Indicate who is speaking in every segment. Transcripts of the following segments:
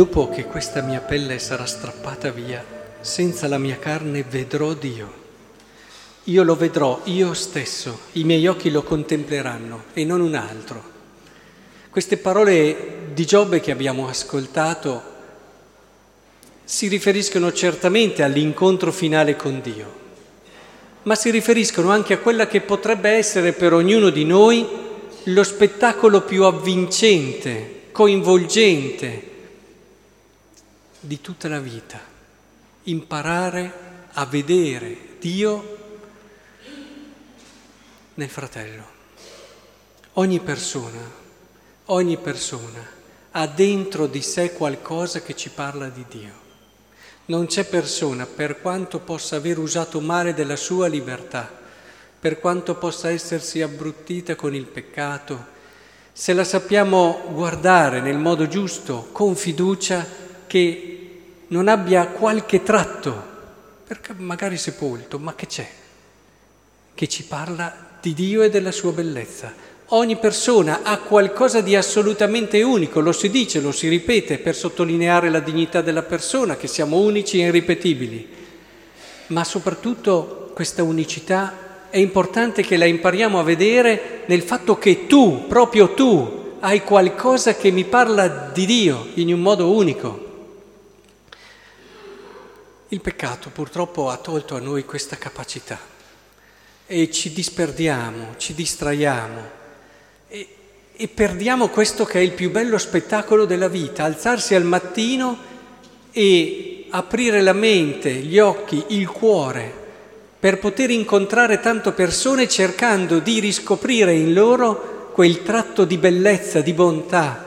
Speaker 1: dopo che questa mia pelle sarà strappata via, senza la mia carne vedrò Dio. Io lo vedrò io stesso, i miei occhi lo contempleranno e non un altro. Queste parole di Giobbe che abbiamo ascoltato si riferiscono certamente all'incontro finale con Dio, ma si riferiscono anche a quella che potrebbe essere per ognuno di noi lo spettacolo più avvincente, coinvolgente di tutta la vita, imparare a vedere Dio nel fratello. Ogni persona, ogni persona ha dentro di sé qualcosa che ci parla di Dio. Non c'è persona, per quanto possa aver usato male della sua libertà, per quanto possa essersi abbruttita con il peccato, se la sappiamo guardare nel modo giusto, con fiducia, che non abbia qualche tratto, magari sepolto, ma che c'è? Che ci parla di Dio e della sua bellezza. Ogni persona ha qualcosa di assolutamente unico, lo si dice, lo si ripete per sottolineare la dignità della persona, che siamo unici e irripetibili. Ma soprattutto questa unicità è importante che la impariamo a vedere nel fatto che tu, proprio tu, hai qualcosa che mi parla di Dio in un modo unico. Il peccato purtroppo ha tolto a noi questa capacità e ci disperdiamo, ci distraiamo e, e perdiamo questo che è il più bello spettacolo della vita, alzarsi al mattino e aprire la mente, gli occhi, il cuore per poter incontrare tante persone cercando di riscoprire in loro quel tratto di bellezza, di bontà,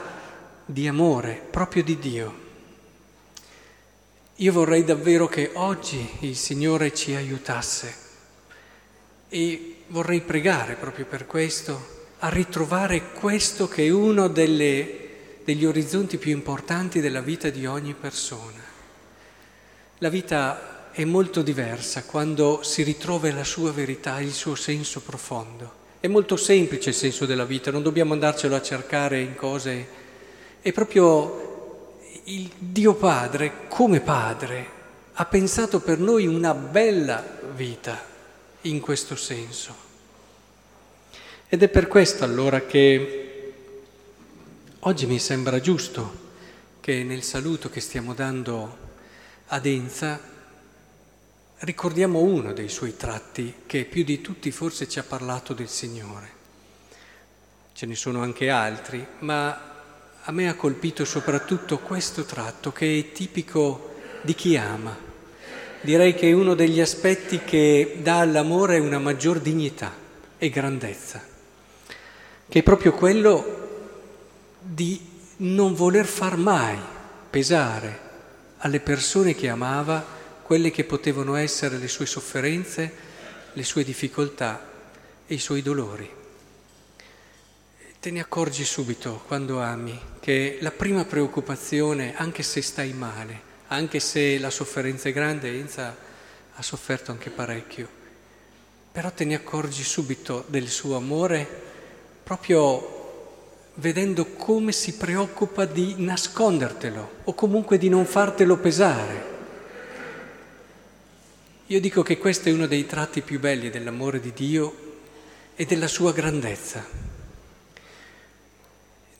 Speaker 1: di amore proprio di Dio. Io vorrei davvero che oggi il Signore ci aiutasse e vorrei pregare proprio per questo a ritrovare questo che è uno delle, degli orizzonti più importanti della vita di ogni persona. La vita è molto diversa quando si ritrova la sua verità, il suo senso profondo. È molto semplice il senso della vita, non dobbiamo andarcelo a cercare in cose... È proprio il Dio Padre, come Padre, ha pensato per noi una bella vita in questo senso. Ed è per questo allora che oggi mi sembra giusto che nel saluto che stiamo dando ad Enza ricordiamo uno dei suoi tratti che più di tutti forse ci ha parlato del Signore. Ce ne sono anche altri, ma a me ha colpito soprattutto questo tratto che è tipico di chi ama. Direi che è uno degli aspetti che dà all'amore una maggior dignità e grandezza che è proprio quello di non voler far mai pesare alle persone che amava quelle che potevano essere le sue sofferenze, le sue difficoltà e i suoi dolori. Te ne accorgi subito quando ami che la prima preoccupazione, anche se stai male, anche se la sofferenza è grande, Enza ha sofferto anche parecchio, però te ne accorgi subito del suo amore proprio vedendo come si preoccupa di nascondertelo o comunque di non fartelo pesare. Io dico che questo è uno dei tratti più belli dell'amore di Dio e della sua grandezza.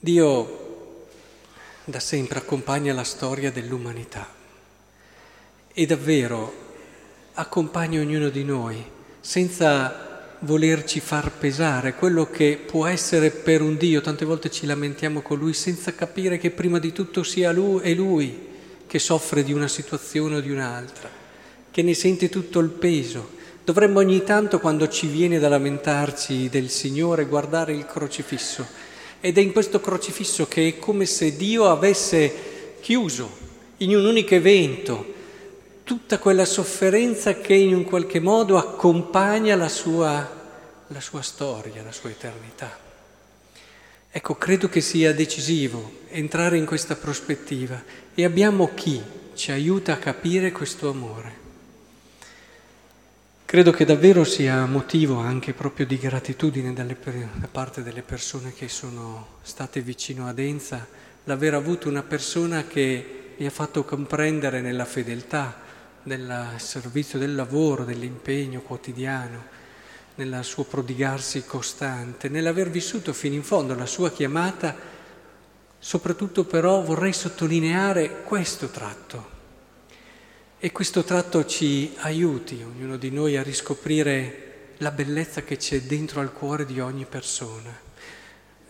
Speaker 1: Dio da sempre accompagna la storia dell'umanità e davvero accompagna ognuno di noi senza volerci far pesare quello che può essere per un Dio, tante volte ci lamentiamo con Lui senza capire che prima di tutto sia Lui, è Lui che soffre di una situazione o di un'altra, che ne sente tutto il peso. Dovremmo ogni tanto, quando ci viene da lamentarci del Signore, guardare il crocifisso. Ed è in questo crocifisso che è come se Dio avesse chiuso in un unico evento tutta quella sofferenza che in un qualche modo accompagna la sua, la sua storia, la sua eternità. Ecco, credo che sia decisivo entrare in questa prospettiva e abbiamo chi ci aiuta a capire questo amore. Credo che davvero sia motivo anche proprio di gratitudine dalle, da parte delle persone che sono state vicino ad Enza l'aver avuto una persona che li ha fatto comprendere nella fedeltà, nel servizio del lavoro, dell'impegno quotidiano, nel suo prodigarsi costante, nell'aver vissuto fino in fondo la sua chiamata, soprattutto però vorrei sottolineare questo tratto. E questo tratto ci aiuti, ognuno di noi, a riscoprire la bellezza che c'è dentro al cuore di ogni persona.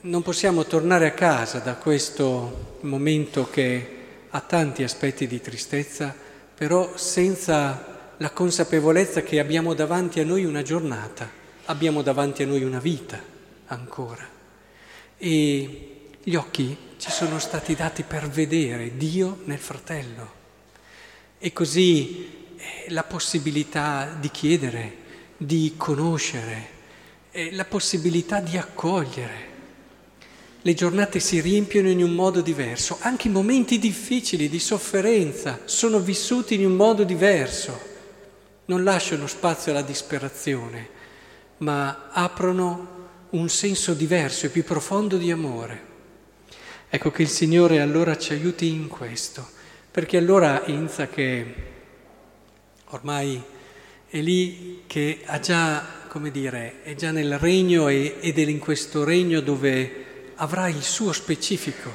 Speaker 1: Non possiamo tornare a casa da questo momento che ha tanti aspetti di tristezza, però senza la consapevolezza che abbiamo davanti a noi una giornata, abbiamo davanti a noi una vita ancora. E gli occhi ci sono stati dati per vedere Dio nel fratello. E così eh, la possibilità di chiedere, di conoscere, la possibilità di accogliere. Le giornate si riempiono in un modo diverso, anche i momenti difficili di sofferenza sono vissuti in un modo diverso, non lasciano spazio alla disperazione, ma aprono un senso diverso e più profondo di amore. Ecco che il Signore allora ci aiuti in questo, perché allora Inza che ormai è lì che ha già, come dire, è già nel regno ed è in questo regno dove avrà il suo specifico.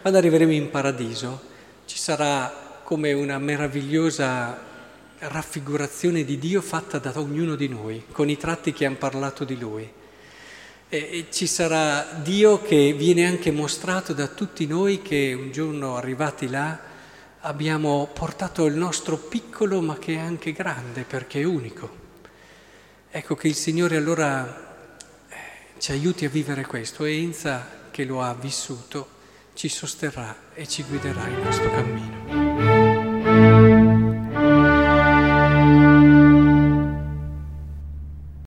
Speaker 1: Quando arriveremo in paradiso ci sarà come una meravigliosa raffigurazione di Dio fatta da ognuno di noi, con i tratti che hanno parlato di Lui. E ci sarà Dio che viene anche mostrato da tutti noi che un giorno arrivati là abbiamo portato il nostro piccolo ma che è anche grande perché è unico. Ecco che il Signore allora eh, ci aiuti a vivere questo e Enza che lo ha vissuto ci sosterrà e ci guiderà in questo cammino.